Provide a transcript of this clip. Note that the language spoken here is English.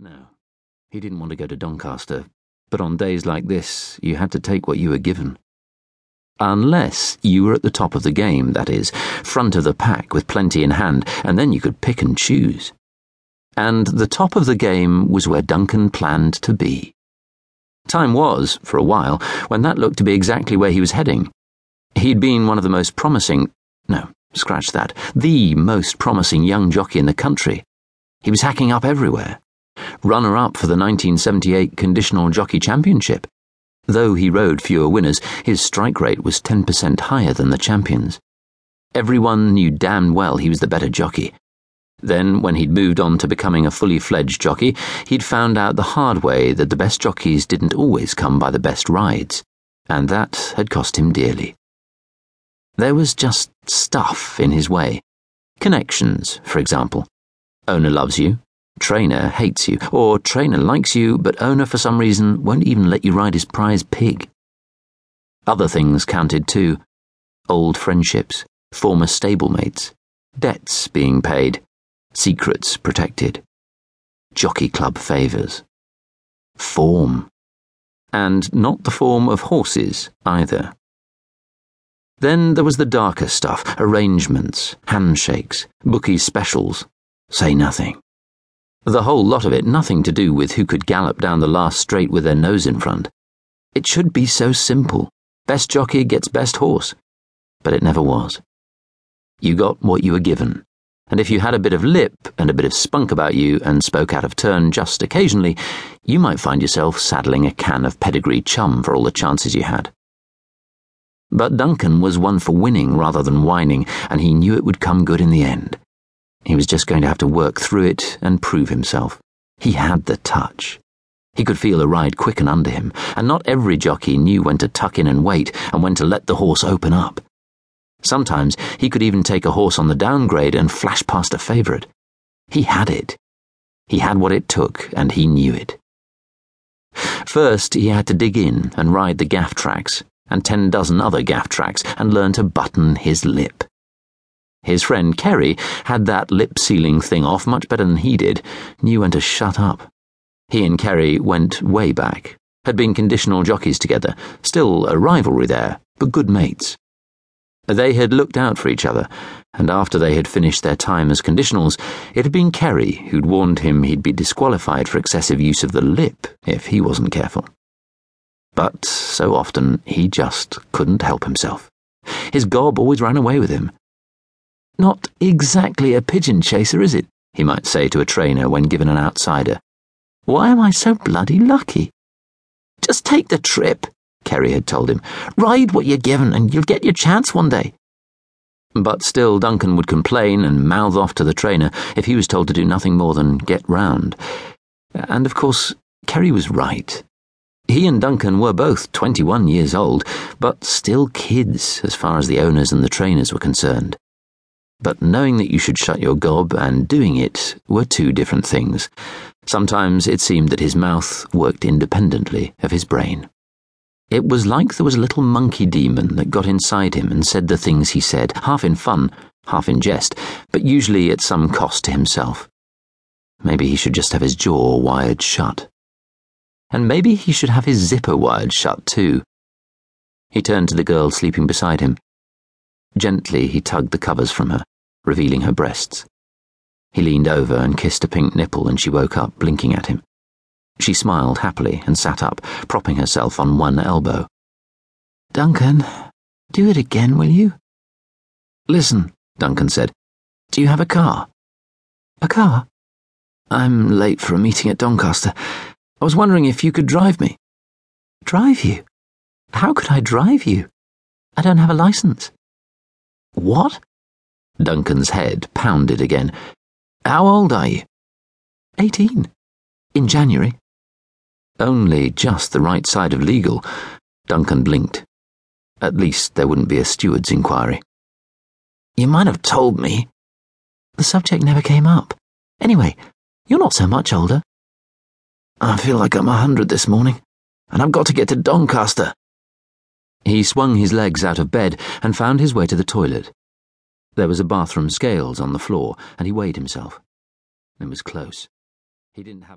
No, he didn't want to go to Doncaster, but on days like this, you had to take what you were given. Unless you were at the top of the game, that is, front of the pack with plenty in hand, and then you could pick and choose. And the top of the game was where Duncan planned to be. Time was, for a while, when that looked to be exactly where he was heading. He'd been one of the most promising, no, scratch that, the most promising young jockey in the country. He was hacking up everywhere runner up for the 1978 Conditional Jockey Championship. Though he rode fewer winners, his strike rate was 10% higher than the champions. Everyone knew damn well he was the better jockey. Then, when he'd moved on to becoming a fully fledged jockey, he'd found out the hard way that the best jockeys didn't always come by the best rides, and that had cost him dearly. There was just stuff in his way. Connections, for example. Owner loves you, Trainer hates you, or trainer likes you, but owner for some reason won't even let you ride his prize pig. Other things counted too old friendships, former stablemates, debts being paid, secrets protected, jockey club favours, form, and not the form of horses either. Then there was the darker stuff arrangements, handshakes, bookie specials, say nothing. The whole lot of it nothing to do with who could gallop down the last straight with their nose in front. It should be so simple. Best jockey gets best horse. But it never was. You got what you were given. And if you had a bit of lip and a bit of spunk about you and spoke out of turn just occasionally, you might find yourself saddling a can of pedigree chum for all the chances you had. But Duncan was one for winning rather than whining, and he knew it would come good in the end. He was just going to have to work through it and prove himself. He had the touch. He could feel a ride quicken under him, and not every jockey knew when to tuck in and wait and when to let the horse open up. Sometimes he could even take a horse on the downgrade and flash past a favourite. He had it. He had what it took, and he knew it. First, he had to dig in and ride the gaff tracks, and ten dozen other gaff tracks, and learn to button his lip. His friend Kerry had that lip sealing thing off much better than he did, knew when to shut up. He and Kerry went way back, had been conditional jockeys together, still a rivalry there, but good mates. They had looked out for each other, and after they had finished their time as conditionals, it had been Kerry who'd warned him he'd be disqualified for excessive use of the lip if he wasn't careful. But so often he just couldn't help himself. His gob always ran away with him, not exactly a pigeon chaser, is it? he might say to a trainer when given an outsider. Why am I so bloody lucky? Just take the trip, Kerry had told him. Ride what you're given and you'll get your chance one day. But still, Duncan would complain and mouth off to the trainer if he was told to do nothing more than get round. And of course, Kerry was right. He and Duncan were both 21 years old, but still kids as far as the owners and the trainers were concerned. But knowing that you should shut your gob and doing it were two different things. Sometimes it seemed that his mouth worked independently of his brain. It was like there was a little monkey demon that got inside him and said the things he said, half in fun, half in jest, but usually at some cost to himself. Maybe he should just have his jaw wired shut. And maybe he should have his zipper wired shut too. He turned to the girl sleeping beside him. Gently, he tugged the covers from her, revealing her breasts. He leaned over and kissed a pink nipple, and she woke up, blinking at him. She smiled happily and sat up, propping herself on one elbow. Duncan, do it again, will you? Listen, Duncan said. Do you have a car? A car? I'm late for a meeting at Doncaster. I was wondering if you could drive me. Drive you? How could I drive you? I don't have a license. What? Duncan's head pounded again. How old are you? Eighteen. In January. Only just the right side of legal. Duncan blinked. At least there wouldn't be a steward's inquiry. You might have told me. The subject never came up. Anyway, you're not so much older. I feel like I'm a hundred this morning, and I've got to get to Doncaster. He swung his legs out of bed and found his way to the toilet. There was a bathroom scales on the floor, and he weighed himself. It was close. He didn't have a